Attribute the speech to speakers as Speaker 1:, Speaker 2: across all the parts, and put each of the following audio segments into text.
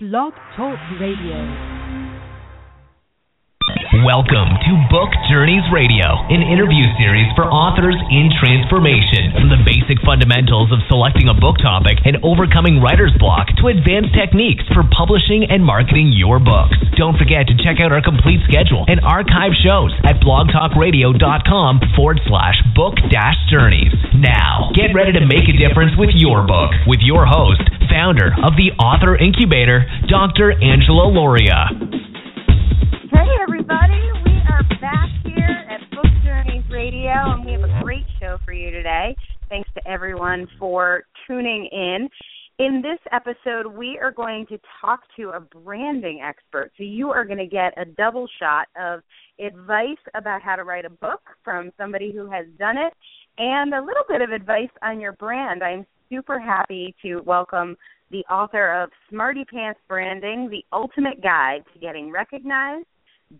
Speaker 1: Blog Talk Radio.
Speaker 2: Welcome to Book Journeys Radio, an interview series for authors in transformation. From the basic fundamentals of selecting a book topic and overcoming writer's block to advanced techniques for publishing and marketing your books. Don't forget to check out our complete schedule and archive shows at blogtalkradio.com forward slash book dash journeys. Now, get ready to make a difference with your book with your host, founder of the Author Incubator, Dr. Angela Lauria.
Speaker 3: Hey, everybody. We are back here at Book Journeys Radio, and we have a great show for you today. Thanks to everyone for tuning in. In this episode, we are going to talk to a branding expert. So, you are going to get a double shot of advice about how to write a book from somebody who has done it and a little bit of advice on your brand. I'm super happy to welcome the author of Smarty Pants Branding The Ultimate Guide to Getting Recognized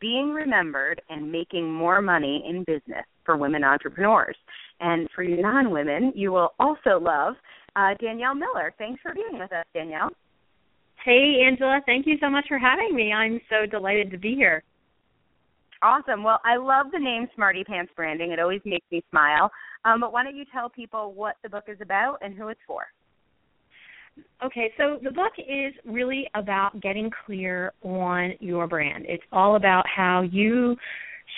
Speaker 3: being remembered and making more money in business for women entrepreneurs. And for you non women, you will also love uh, Danielle Miller. Thanks for being with us, Danielle.
Speaker 4: Hey, Angela. Thank you so much for having me. I'm so delighted to be here.
Speaker 3: Awesome. Well, I love the name Smarty Pants Branding. It always makes me smile. Um, but why don't you tell people what the book is about and who it's for?
Speaker 4: Okay, so the book is really about getting clear on your brand. It's all about how you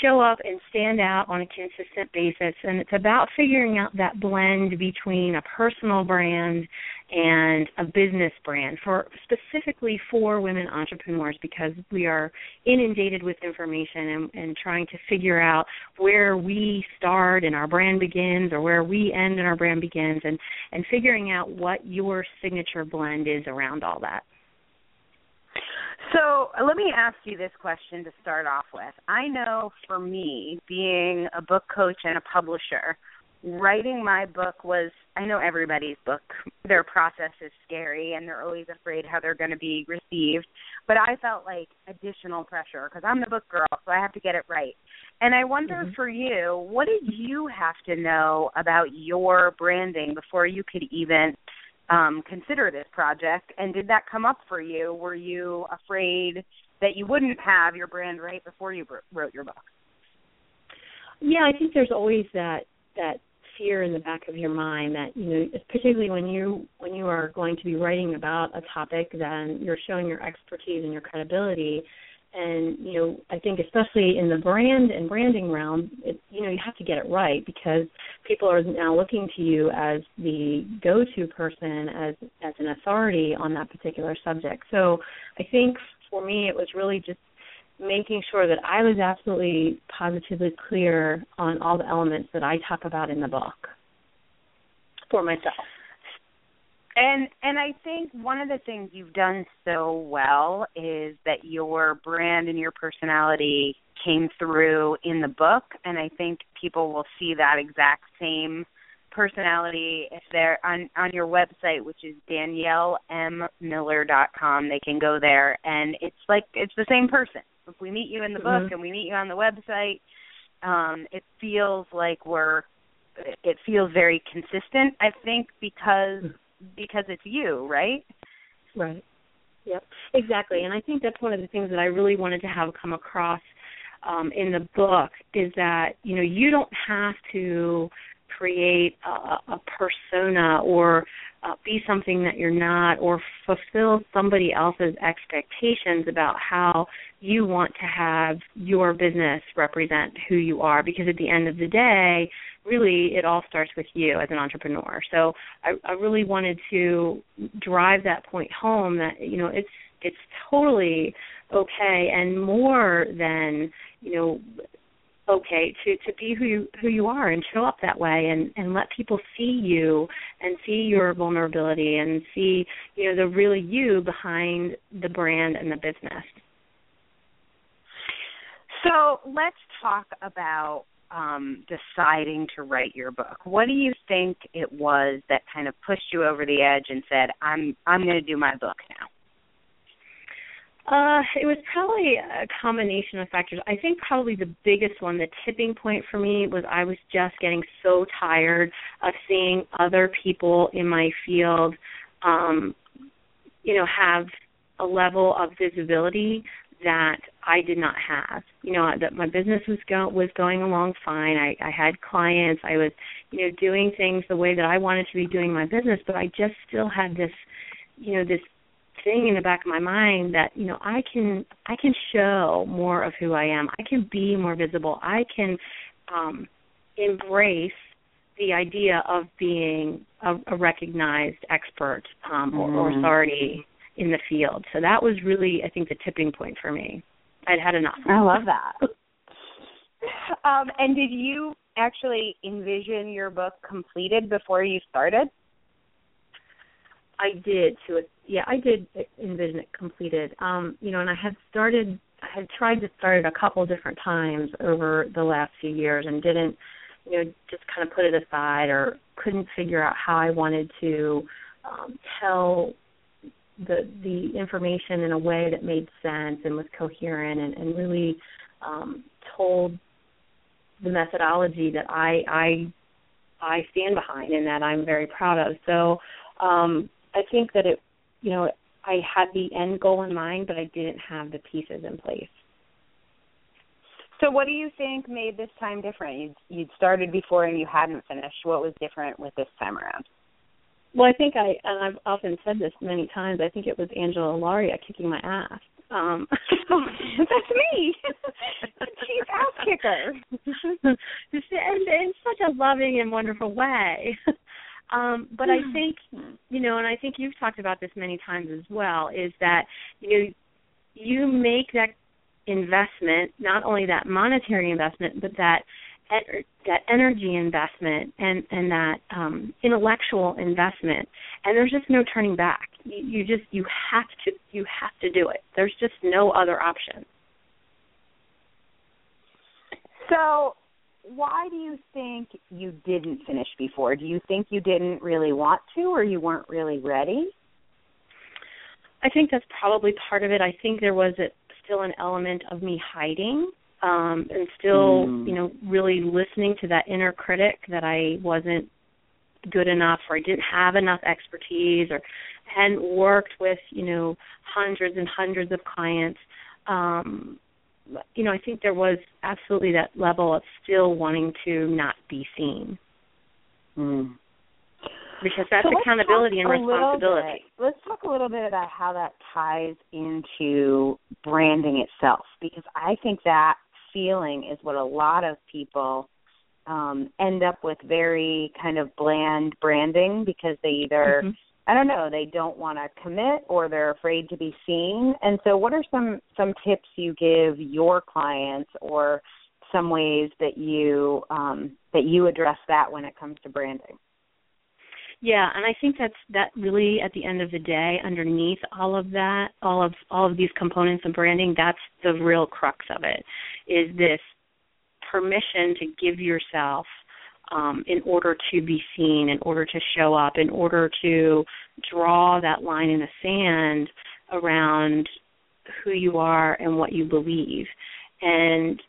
Speaker 4: show up and stand out on a consistent basis. And it's about figuring out that blend between a personal brand and a business brand for specifically for women entrepreneurs because we are inundated with information and, and trying to figure out where we start and our brand begins or where we end and our brand begins and, and figuring out what your signature blend is around all that.
Speaker 3: So let me ask you this question to start off with. I know for me, being a book coach and a publisher, writing my book was I know everybody's book their process is scary and they're always afraid how they're going to be received but I felt like additional pressure because I'm the book girl so I have to get it right and I wonder mm-hmm. for you what did you have to know about your branding before you could even um, consider this project? And did that come up for you? Were you afraid that you wouldn't have your brand right before you wrote your book?
Speaker 4: Yeah, I think there's always that that fear in the back of your mind that you know, particularly when you when you are going to be writing about a topic, then you're showing your expertise and your credibility. And you know i think especially in the brand and branding realm it, you know you have to get it right because people are now looking to you as the go to person as as an authority on that particular subject. So i think for me it was really just making sure that i was absolutely positively clear on all the elements that i talk about in the book for myself.
Speaker 3: And and I think one of the things you've done so well is that your brand and your personality came through in the book and I think people will see that exact same personality if they're on on your website which is daniellemiller.com they can go there and it's like it's the same person we meet you in the mm-hmm. book and we meet you on the website um it feels like we're it feels very consistent i think because because it's you, right?
Speaker 4: Right. Yep. Exactly. And I think that's one of the things that I really wanted to have come across um, in the book is that you know you don't have to create a, a persona or uh, be something that you're not or fulfill somebody else's expectations about how you want to have your business represent who you are. Because at the end of the day really it all starts with you as an entrepreneur. So I, I really wanted to drive that point home that you know it's it's totally okay and more than you know okay to to be who you who you are and show up that way and and let people see you and see your vulnerability and see you know the really you behind the brand and the business
Speaker 3: so let's talk about um, deciding to write your book. What do you think it was that kind of pushed you over the edge and said, "I'm I'm going to do my book now"?
Speaker 4: Uh, it was probably a combination of factors. I think probably the biggest one, the tipping point for me, was I was just getting so tired of seeing other people in my field, um, you know, have a level of visibility that I did not have. You know, that my business was go was going along fine. I, I had clients. I was, you know, doing things the way that I wanted to be doing my business, but I just still had this, you know, this thing in the back of my mind that you know I can I can show more of who I am. I can be more visible. I can um embrace the idea of being a, a recognized expert um, or, or
Speaker 3: Mm.
Speaker 4: authority in the field. So that was really, I think, the tipping point for me. I'd had enough.
Speaker 3: I love that. um, and did you actually envision your book completed before you started?
Speaker 4: I did to. Yeah, I did envision it completed. Um, you know, and I had started. I had tried to start it a couple different times over the last few years, and didn't. You know, just kind of put it aside, or couldn't figure out how I wanted to um, tell the the information in a way that made sense and was coherent, and, and really um, told the methodology that I I I stand behind and that I'm very proud of. So um, I think that it, you know, I had the end goal in mind, but I didn't have the pieces in place.
Speaker 3: So, what do you think made this time different? You'd, you'd started before and you hadn't finished. What was different with this time around?
Speaker 4: Well, I think I, and I've often said this many times. I think it was Angela Lauria kicking my ass. Um,
Speaker 3: That's me. Chief ass kicker.
Speaker 4: and in such a loving and wonderful way. Um, but I think, you know, and I think you've talked about this many times as well, is that you you make that investment, not only that monetary investment, but that that energy investment and and that um, intellectual investment, and there's just no turning back. You, you just you have to you have to do it. There's just no other option.
Speaker 3: So, why do you think you didn't finish before? Do you think you didn't really want to, or you weren't really ready?
Speaker 4: I think that's probably part of it. I think there was a, still an element of me hiding um and still,
Speaker 3: Mm.
Speaker 4: you know, really listening to that inner critic that I wasn't good enough or I didn't have enough expertise or hadn't worked with, you know, hundreds and hundreds of clients. Um you know, I think there was absolutely that level of still wanting to not be seen
Speaker 3: Mm.
Speaker 4: because that's
Speaker 3: So
Speaker 4: accountability and
Speaker 3: talk a little
Speaker 4: responsibility.
Speaker 3: let's talk a little bit about how that ties into branding itself, because I think that feeling is what a lot of people um, end up with very kind of bland branding because they either
Speaker 4: Mhm.
Speaker 3: I don't know, they don't want to commit or they're afraid to be seen. And so what are some some tips you give your clients or some ways that you um that you address that when it comes to branding?
Speaker 4: Yeah, and I think that's that really at the end of the day, underneath all of that, all of all of these components of branding, that's the real crux of it. Is this permission to give yourself um, in order to be seen, in order to show up, in order to draw that line in the sand around who you are and what you believe. And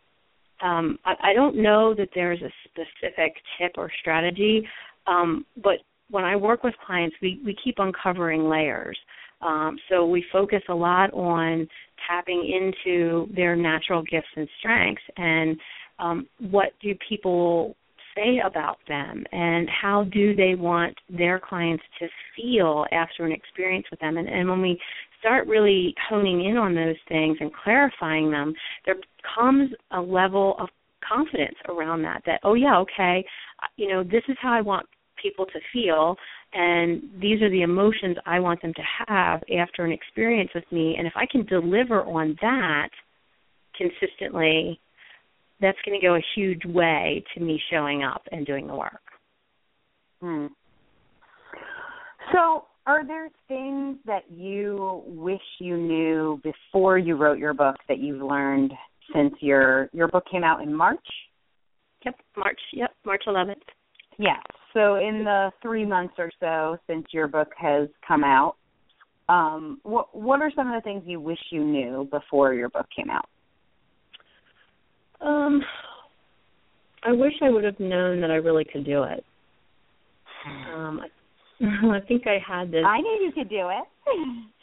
Speaker 4: um, I, I don't know that there's a specific tip or strategy, um, but when I work with clients, we, we keep uncovering layers. Um, so we focus a lot on tapping into their natural gifts and strengths and um, what do people say about them and how do they want their clients to feel after an experience with them. And, and when we start really honing in on those things and clarifying them, there comes a level of confidence around that that oh yeah okay you know this is how i want people to feel and these are the emotions i want them to have after an experience with me and if i can deliver on that consistently that's going to go a huge way to me showing up and doing the work
Speaker 3: Hmm. So, are there things that you wish you knew before you wrote your book that you've learned since your your book came out in March?
Speaker 4: yep march yep march 11th
Speaker 3: Yeah. So, in the three months or so since your book has come out, um, what what are some of the things you wish you knew before your book came out?
Speaker 4: Um i wish i would have known that i really could do it um I think I had this.
Speaker 3: I knew you could do it.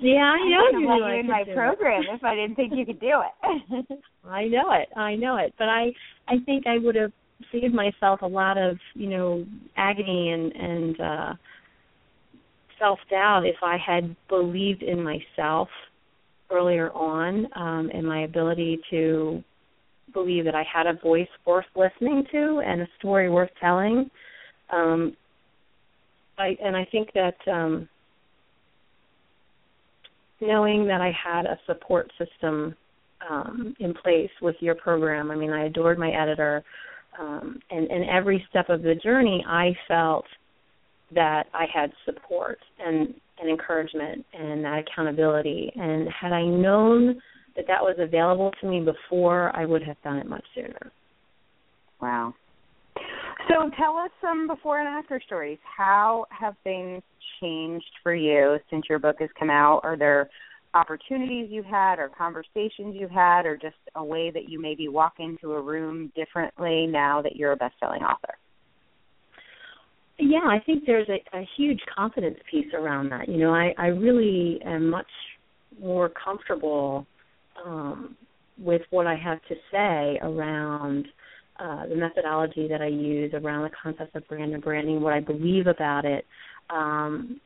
Speaker 4: Yeah, I know
Speaker 3: I
Speaker 4: you.
Speaker 3: let
Speaker 4: I
Speaker 3: you in
Speaker 4: could
Speaker 3: my
Speaker 4: do it.
Speaker 3: program if I didn't think you could do it.
Speaker 4: I know it. I know it. But I I think I would have saved myself a lot of, you know, agony and and uh self doubt if I had believed in myself earlier on um and my ability to believe that I had a voice worth listening to and a story worth telling. Um I and I think that um knowing that I had a support system um, in place with your program. I mean, I adored my editor, um, and and every step of the journey, I felt that I had support and and encouragement and that accountability. And had I known that that was available to me before, I would have done it much sooner.
Speaker 3: Wow. So tell us some before and after stories. How have things changed for you since your book has come out? Are there opportunities you've had or conversations you've had or just a way that you maybe walk into a room differently now that you're a best-selling author?
Speaker 4: Yeah, I think there's a, a huge confidence piece around that. You know, I, I really am much more comfortable um, with what I have to say around uh, the methodology that I use, around the concept of brand and branding, what I believe about it. Um,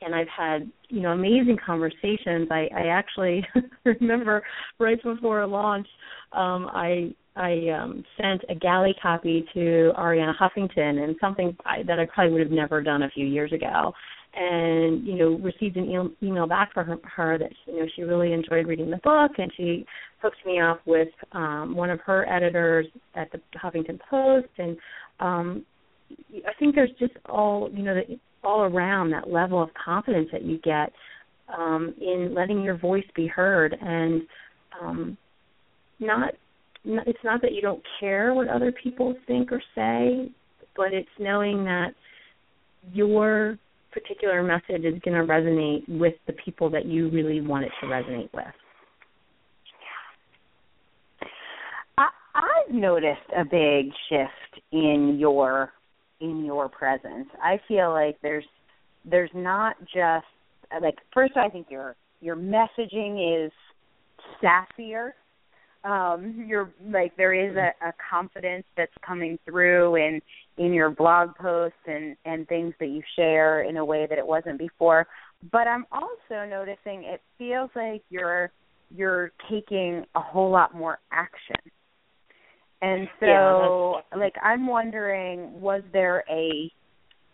Speaker 4: and I've had, you know, amazing conversations. I, I actually remember right before launch, um, I I um, sent a galley copy to Arianna Huffington, and something I, that I probably would have never done a few years ago. And you know, received an e- email back from her, her that you know she really enjoyed reading the book, and she hooked me up with um, one of her editors at the Huffington Post, and um, I think there's just all you know the, all around that level of confidence that you get um, in letting your voice be heard, and um, not it's not that you don't care what other people think or say, but it's knowing that your particular message is going to resonate with the people that you really want it to resonate with.
Speaker 3: I, I've noticed a big shift in your in your presence. I feel like there's there's not just like first I think your your messaging is sassier um you're like there is a, a confidence that's coming through in in your blog posts and and things that you share in a way that it wasn't before. But i'm also noticing it feels like you're you're taking a whole lot more action. And so
Speaker 4: Yeah,
Speaker 3: like i'm wondering was there a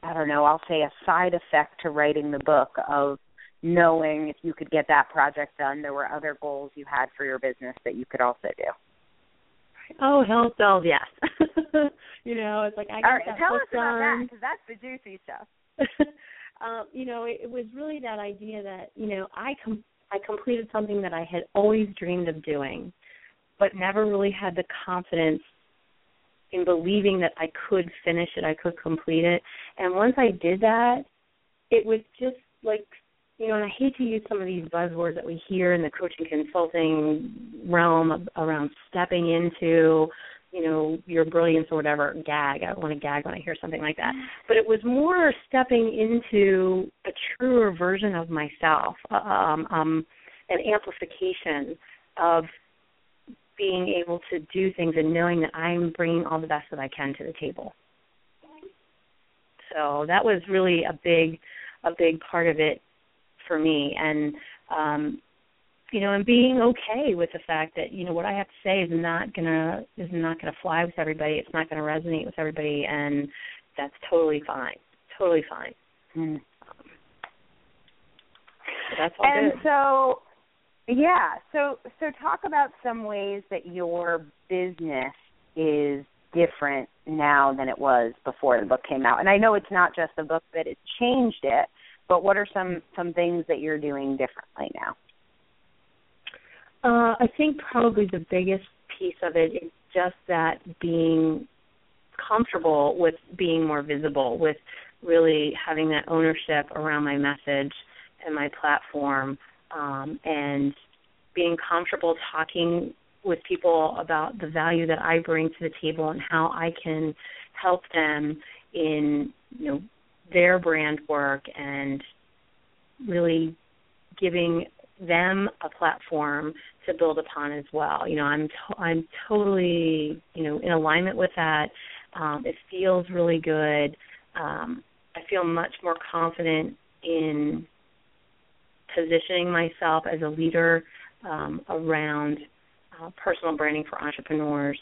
Speaker 3: i don't know i'll say a side effect to writing the book of knowing if you could get that project done, there were other goals you had for your business that you could also do.
Speaker 4: Oh, hell bells, yes. you know, it's like I got
Speaker 3: All right,
Speaker 4: that
Speaker 3: tell us about that because that's the juicy stuff.
Speaker 4: um, you know, it, it was really that idea that you know I com- I completed something that I had always dreamed of doing, but never really had the confidence in believing that I could finish it, I could complete it. And once I did that, it was just like you know, and I hate to use some of these buzzwords that we hear in the coaching consulting realm around stepping into, you know, your brilliance or whatever. Gag. I want to gag when I hear something like that. But it was more stepping into a truer version of myself, um, um, an amplification of being able to do things and knowing that I'm bringing all the best that I can to the table. So that was really a big, a big part of it for me, and um, you know, and being okay with the fact that you know what I have to say is not gonna is not gonna fly with everybody. It's not gonna resonate with everybody, and that's totally fine. Totally fine.
Speaker 3: Hmm.
Speaker 4: So that's all
Speaker 3: And
Speaker 4: good.
Speaker 3: so, yeah, so so talk about some ways that your business is different now than it was before the book came out. And I know it's not just the book that it changed it, but what are some some things that you're doing differently now?
Speaker 4: Uh, I think probably the biggest piece of it is just that being comfortable with being more visible, with really having that ownership around my message and my platform, um, and being comfortable talking with people about the value that I bring to the table and how I can help them in you know their brand work and really giving them a platform to build upon as well. You know, I'm to- I'm totally you know in alignment with that. Um, it feels really good. Um, I feel much more confident in positioning myself as a leader um, around uh, personal branding for entrepreneurs.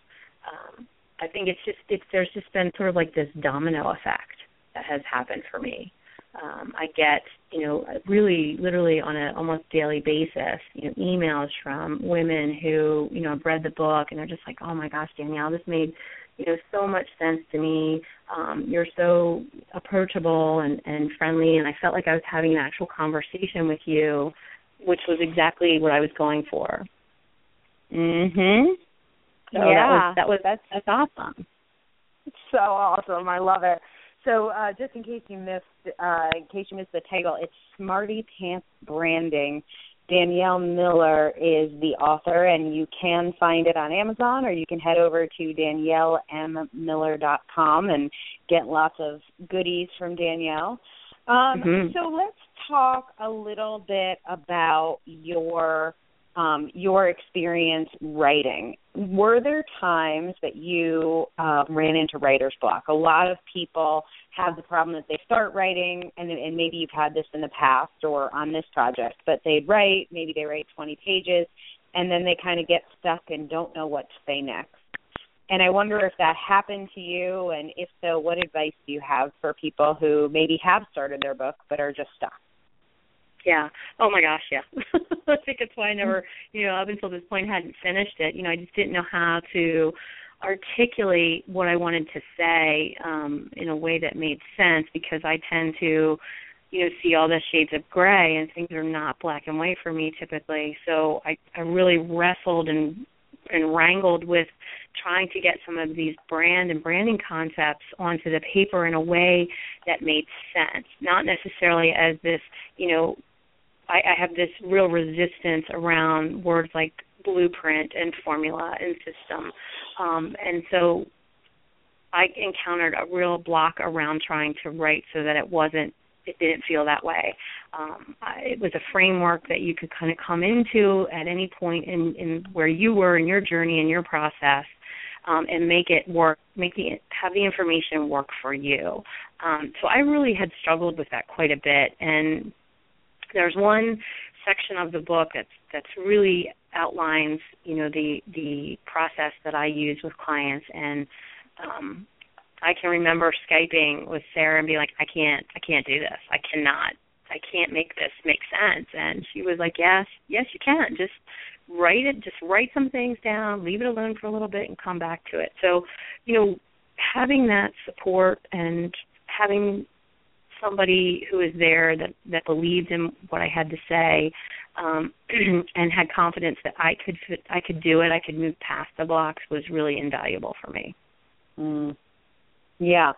Speaker 4: Um, I think it's just it's there's just been sort of like this domino effect that has happened for me. Um, I get you know really literally on a almost daily basis you know emails from women who you know have read the book and they're just like oh my gosh Danielle this made you know so much sense to me um you're so approachable and and friendly and I felt like I was having an actual conversation with you which was exactly what I was going for.
Speaker 3: Mhm.
Speaker 4: So
Speaker 3: yeah,
Speaker 4: that was, that was
Speaker 3: that's
Speaker 4: that's awesome.
Speaker 3: It's so awesome. I love it. So uh, just in case you missed, uh, in case you missed the title, it's Smarty Pants Branding. Danielle Miller is the author, and you can find it on Amazon, or you can head over to daniellemiller.com and get lots of goodies from Danielle. Um,
Speaker 4: Mhm.
Speaker 3: So let's talk a little bit about your um, your experience writing. Were there times that you uh, ran into writer's block? A lot of people have the problem that they start writing, and, and maybe you've had this in the past or on this project, but they write, maybe they write 20 pages, and then they kind of get stuck and don't know what to say next. And I wonder if that happened to you, and if so, what advice do you have for people who maybe have started their book but are just stuck?
Speaker 4: Yeah. Oh my gosh, yeah. I think it's why I never, you know, up until this point hadn't finished it. You know, I just didn't know how to articulate what I wanted to say um in a way that made sense because I tend to you know see all the shades of gray and things are not black and white for me typically so i i really wrestled and and wrangled with trying to get some of these brand and branding concepts onto the paper in a way that made sense not necessarily as this you know i i have this real resistance around words like blueprint and formula and system um and so i encountered a real block around trying to write so that it wasn't it didn't feel that way. Um, it was a framework that you could kind of come into at any point in, in where you were in your journey and your process, um, and make it work, make the have the information work for you. Um, so I really had struggled with that quite a bit, and there's one section of the book that's that's really outlines you know the the process that I use with clients and um I can remember Skyping with Sarah and be like, I can't, I can't do this. I cannot, I can't make this make sense. And she was like, Yes, yes, you can. Just write it. Just write some things down. Leave it alone for a little bit and come back to it. So, you know, having that support and having somebody who was there that that believed in what I had to say um and had confidence that I could I could do it I could move past the blocks was really invaluable for me.
Speaker 3: Mm. Yeah.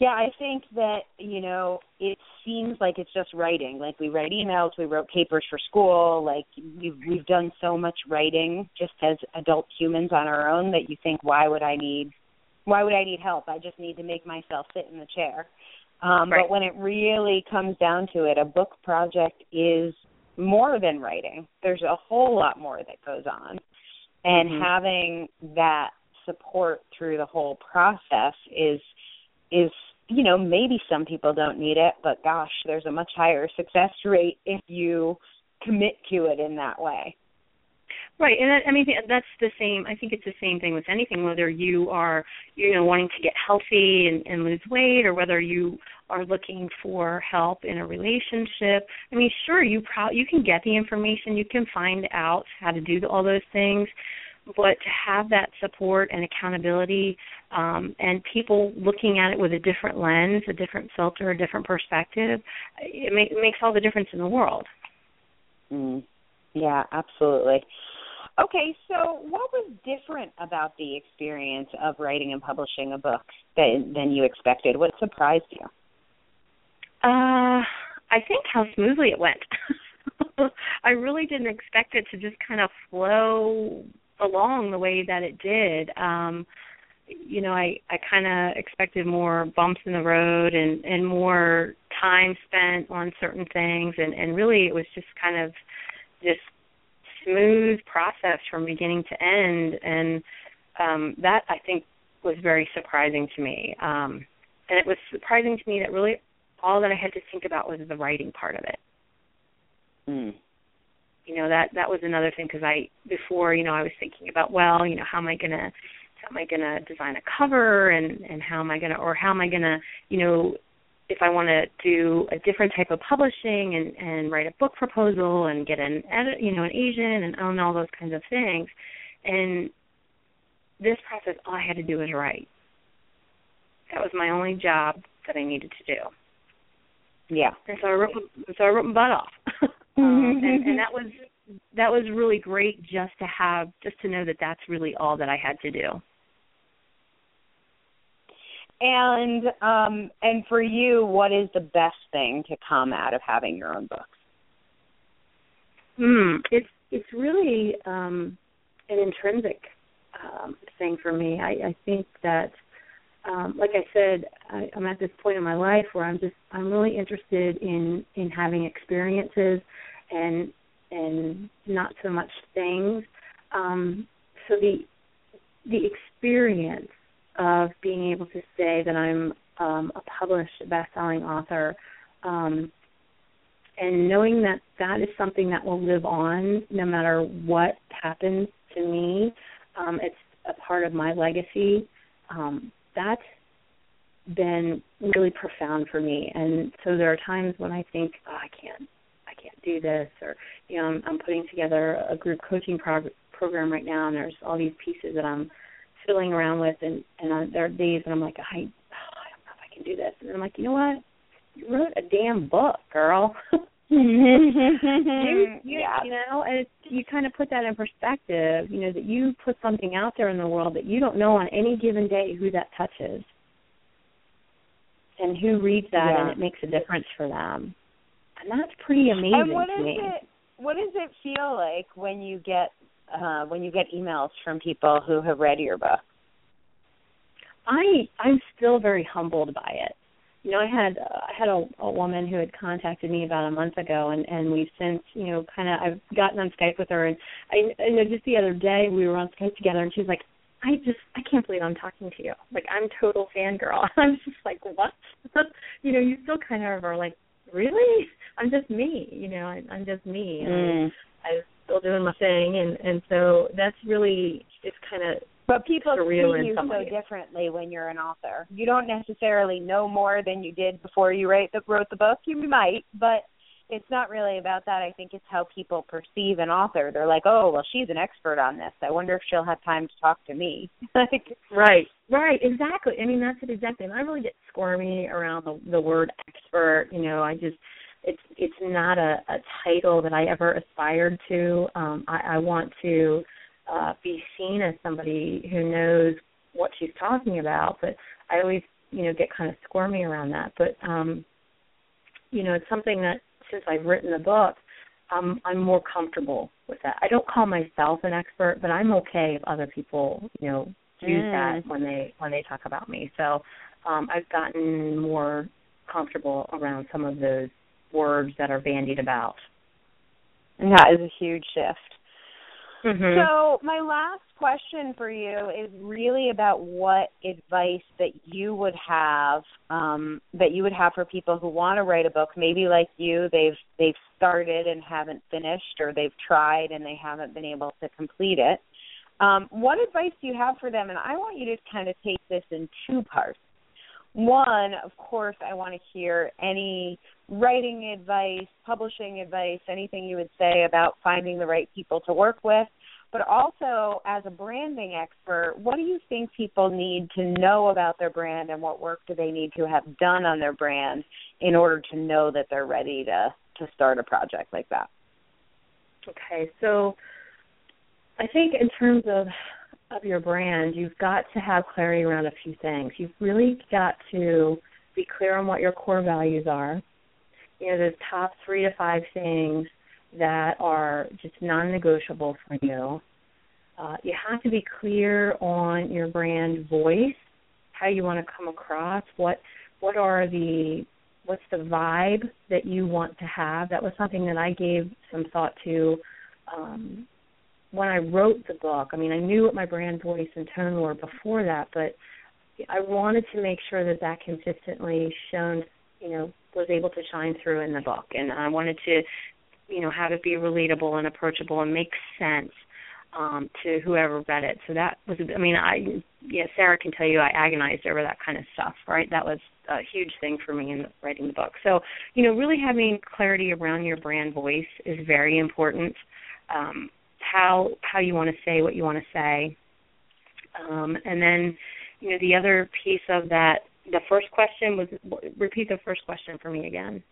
Speaker 3: Yeah, I think that, you know, it seems like it's just writing. Like we write emails, we wrote papers for school, like we've we've done so much writing just as adult humans on our own that you think why would I need why would I need help? I just need to make myself sit in the chair. Um
Speaker 4: Right.
Speaker 3: but when it really comes down to it, a book project is more than writing. There's a whole lot more that goes on. And
Speaker 4: Mhm.
Speaker 3: having that support through the whole process is is you know maybe some people don't need it but gosh there's a much higher success rate if you commit to it in that way
Speaker 4: Right, and that, I mean that's the same. I think it's the same thing with anything, whether you are you know wanting to get healthy and, and lose weight, or whether you are looking for help in a relationship. I mean, sure, you pro- you can get the information, you can find out how to do all those things, but to have that support and accountability, um, and people looking at it with a different lens, a different filter, a different perspective, it, it makes all the difference in the world.
Speaker 3: mm. yeah absolutely okay so what was different about the experience of writing and publishing a book than than you expected what surprised you
Speaker 4: Uh, I think how smoothly it went. I really didn't expect it to just kind of flow along the way that it did. Um, you know, I I kind of expected more bumps in the road and and more time spent on certain things, and and really it was just kind of this smooth process from beginning to end, and um, that I think was very surprising to me. Um, and it was surprising to me that really all that I had to think about was the writing part of it.
Speaker 5: Mm.
Speaker 4: You know that that was another thing because I before you know I was thinking about well you know how am I gonna how am I gonna design a cover and and how am I gonna or how am I gonna you know if I want to do a different type of publishing and and write a book proposal and get an edit you know an agent and own all those kinds of things and this process all I had to do was write that was my only job that I needed to do
Speaker 3: Yeah.
Speaker 4: and so I wrote so I wrote my butt off um, and, and that was that was really great just to have just to know that that's really all that I had to do
Speaker 3: And um and for you, what is the best thing to come out of having your own books?
Speaker 4: Hmm. It's it's really um, an intrinsic um, thing for me. I, I think that, um, like I said, I, I'm at this point in my life where I'm just I'm really interested in in having experiences and and not so much things. Um, so the the experience of being able to say that I'm um, a published best-selling author um, and knowing that that is something that will live on no matter what happens to me um it's a part of my legacy um that's been really profound for me. And so there are times when i think oh, i can't i can't do this or you know i'm, I'm putting together a group coaching prog- program right now and there's all these pieces that i'm fiddling around with and and I, there are days when i'm like i oh, i don't know if i can do this. And i'm like you know what? You wrote a damn book, girl. you, you,
Speaker 3: yeah.
Speaker 4: you know, and it's, you kind of put that in perspective. You know that you put something out there in the world that you don't know on any given day who that touches, and who reads that,
Speaker 3: Yeah.
Speaker 4: and it makes a difference for them. And that's pretty amazing
Speaker 3: and what
Speaker 4: to
Speaker 3: is
Speaker 4: me.
Speaker 3: it what does it feel like when you get uh when you get emails from people who have read your book?
Speaker 4: I I'm still very humbled by it. You know, I had uh, I had a, a woman who had contacted me about a month ago, and and we've since you know kind of I've gotten on Skype with her, and I you know just the other day we were on Skype together, and she's like, I just I can't believe I'm talking to you. Like I'm total fangirl. I'm just like what? you know, you still kind of are like really? I'm just me. You know, I, I'm just me. And
Speaker 3: Mm.
Speaker 4: I'm still doing my thing, and and so that's really it's kind of
Speaker 3: But people see you so
Speaker 4: ways.
Speaker 3: differently when you're an author. You don't necessarily know more than you did before you write the, wrote the book. You might, but it's not really about that. I think it's how people perceive an author. They're like, "Oh, well, she's an expert on this. I wonder if she'll have time to talk to me." like,
Speaker 4: Right, right, exactly. I mean, that's it exactly. And I really get squirmy around the the word expert. You know, I just it's it's not a, a title that I ever aspired to. Um, I, I want to uh, be seen as somebody who knows what she's talking about, but I always you know get kind of squirmy around that. But um, you know, it's something that since I've written the book, I'm I'm more comfortable with that. I don't call myself an expert, but I'm okay if other people, you know, use
Speaker 3: Mm.
Speaker 4: that when they when they talk about me. So um I've gotten more comfortable around some of those words that are bandied about.
Speaker 3: And that is a huge shift.
Speaker 4: Mm-hmm.
Speaker 3: So, my last question for you is really about what advice that you would have um, that you would have for people who want to write a book. Maybe like you, they've they've started and haven't finished, or they've tried and they haven't been able to complete it. Um, what advice do you have for them? And I want you to kind of take this in two parts. One, of course, I want to hear any writing advice, publishing advice, anything you would say about finding the right people to work with. But also, as a branding expert, what do you think people need to know about their brand and what work do they need to have done on their brand in order to know that they're ready to, to start a project like that?
Speaker 4: Okay, so I think in terms of of your brand, you've got to have clarity around a few things. You've really got to be clear on what your core values are. You know, those top three to five things that are just non-negotiable for you. Uh, you have to be clear on your brand voice, how you want to come across, what what are the what's the vibe that you want to have. That was something that I gave some thought to um, when I wrote the book. I mean, I knew what my brand voice and tone were before that, but I wanted to make sure that that consistently shone, you know, was able to shine through in the book, and I wanted to, you know, have it be relatable and approachable and make sense um, to whoever read it. So that was, I mean, I, yeah, Sarah can tell you I agonized over that kind of stuff, right? That was a huge thing for me in writing the book. So, you know, really having clarity around your brand voice is very important. Um, how how you want to say what you want to say, um, and then, you know, the other piece of that. The first question was repeat the first question for me again.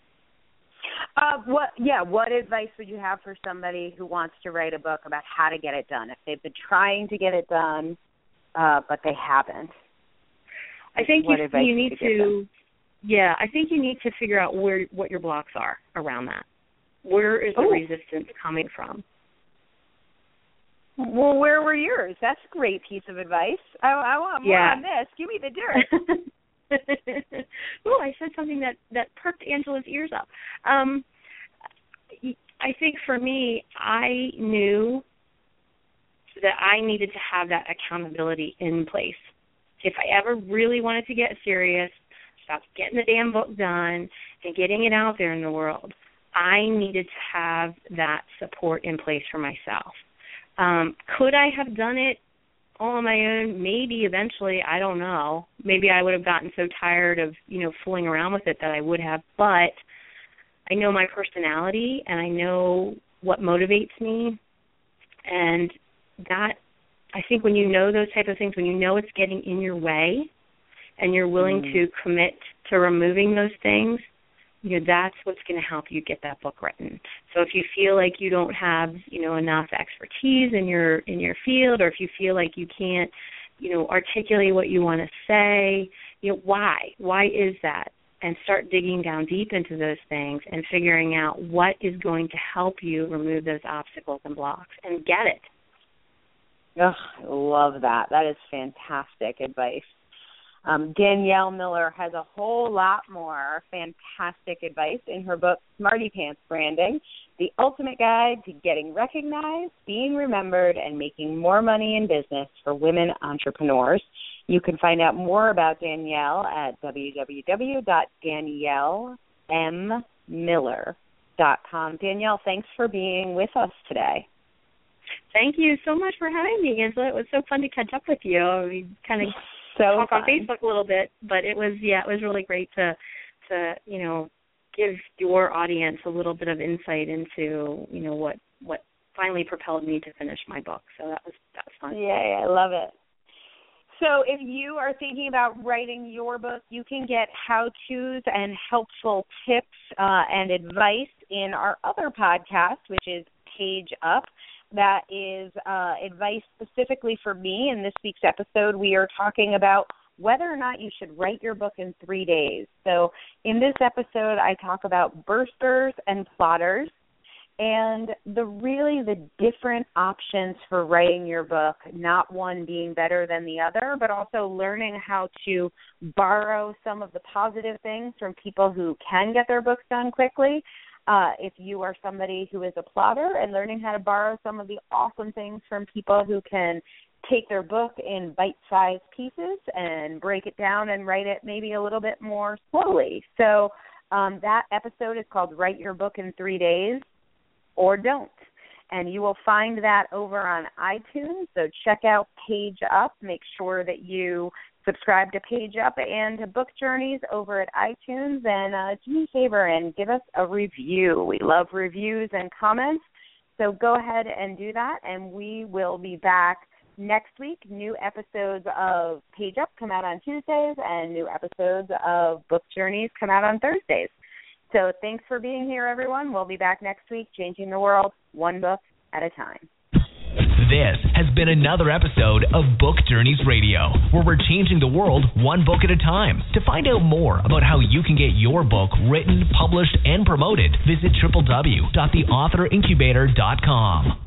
Speaker 3: Uh, what? Yeah. What advice would you have for somebody who wants to write a book about how to get it done? If they've been trying to get it done, uh, but they haven't.
Speaker 4: I think you, you need to. Yeah, I think you need to figure out where what your blocks are around that. Where is the Ooh. resistance coming from?
Speaker 3: Well, where were yours? That's a great piece of advice. I, I want more yeah. on this. Give me the dirt.
Speaker 4: oh, I said something that that perked Angela's ears up. Um, I think for me, I knew that I needed to have that accountability in place. If I ever really wanted to get serious, stop getting the damn book done and getting it out there in the world, I needed to have that support in place for myself. Um, could I have done it all on my own? Maybe eventually. I don't know. Maybe i would have gotten so tired of you know fooling around with it that i would have. But i know my personality and i know what motivates me. And that i think when you know those type of things when you know it's getting in your way and you're willing mm. to commit to removing those things you know that's what's going to help you get that book written so if you feel like you don't have you know enough expertise in your in your field or if you feel like you can't you know articulate what you want to say you know why why is that and start digging down deep into those things and figuring out what is going to help you remove those obstacles and blocks and get it
Speaker 3: Oh, I love that. That is fantastic advice. Um, Danielle Miller has a whole lot more fantastic advice in her book, Smarty Pants Branding The Ultimate Guide to Getting Recognized, Being Remembered, and Making More Money in Business for Women Entrepreneurs. You can find out more about Danielle at www.daniellemiller.com. Danielle, thanks for being with us today.
Speaker 4: Thank you so much for having me, Angela. It was so fun to catch up with you. We kind of so talk fun. on Facebook a little bit, but it was yeah, it was really great to to you know give your audience a little bit of insight into you know what what finally propelled me to finish my book. So that was that was fun.
Speaker 3: Yeah, I love it. So if you are thinking about writing your book, you can get how-tos and helpful tips uh, and advice in our other podcast, which is Page Up that is uh, advice specifically for me. In this week's episode, we are talking about whether or not you should write your book in three days. So, in this episode, I talk about bursters and plotters and the really the different options for writing your book not one being better than the other but also learning how to borrow some of the positive things from people who can get their books done quickly uh, if you are somebody who is a plotter and learning how to borrow some of the awesome things from people who can take their book in bite sized pieces and break it down and write it maybe a little bit more slowly. So um, that episode is called Write Your Book in Three Days or Don't. And you will find that over on iTunes. So check out Page Up. Make sure that you subscribe to Page Up and to Book Journeys over at iTunes. And uh, do me a favor and give us a review. We love reviews and comments. So go ahead and do that, and we will be back next week. New episodes of Page Up come out on Tuesdays, and new episodes of Book Journeys come out on Thursdays. So thanks for being here, everyone. We'll be back next week, changing the world one book at a time.
Speaker 2: This has been another episode of Book Journeys Radio, where we're changing the world one book at a time. To find out more about how you can get your book written, published, and promoted, visit www.theauthorincubator.com.